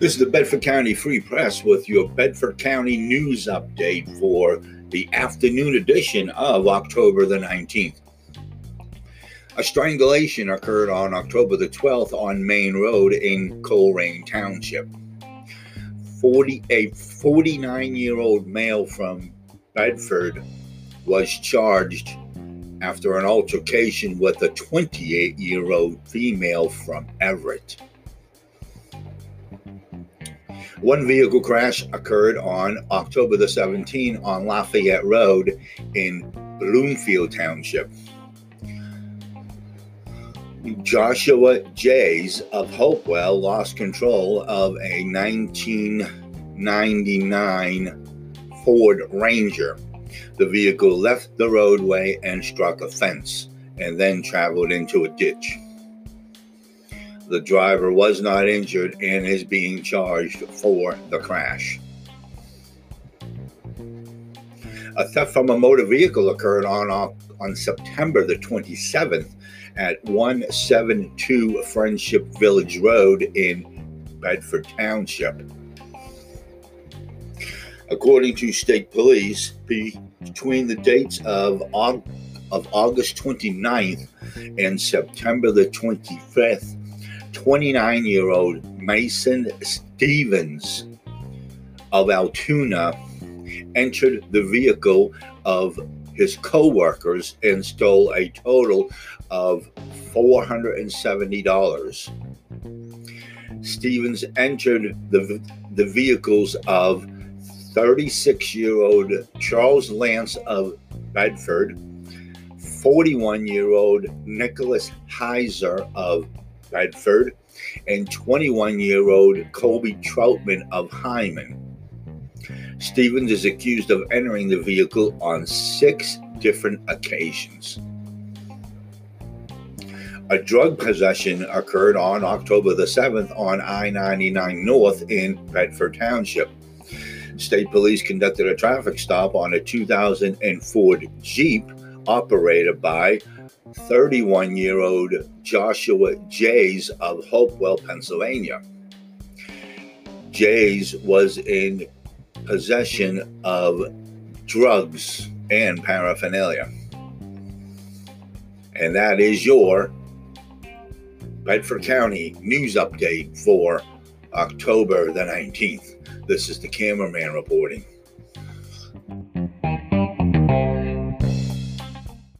This is the Bedford County Free Press with your Bedford County news update for the afternoon edition of October the 19th. A strangulation occurred on October the 12th on Main Road in Colerain Township. 40, a 49 year old male from Bedford was charged after an altercation with a 28 year old female from Everett. One vehicle crash occurred on October the 17th on Lafayette Road in Bloomfield Township. Joshua Jays of Hopewell lost control of a 1999 Ford Ranger. The vehicle left the roadway and struck a fence and then traveled into a ditch. The driver was not injured and is being charged for the crash. A theft from a motor vehicle occurred on, on September the 27th at 172 Friendship Village Road in Bedford Township. According to state police, between the dates of, of August 29th and September the 25th, 29 year old Mason Stevens of Altoona entered the vehicle of his co workers and stole a total of $470. Stevens entered the, the vehicles of 36 year old Charles Lance of Bedford, 41 year old Nicholas Heiser of Bedford, and 21 year old Colby Troutman of Hyndman. Stevens is accused of entering the vehicle on six different occasions. A drug possession occurred on October the 7th on I 99 North in Bedford Township. State police conducted a traffic stop on a 2004 Jeep operated by 31 year old Joshua Jays of Hopewell, Pennsylvania. Jays was in possession of drugs and paraphernalia. And that is your Bedford County news update for October the 19th. This is the cameraman reporting.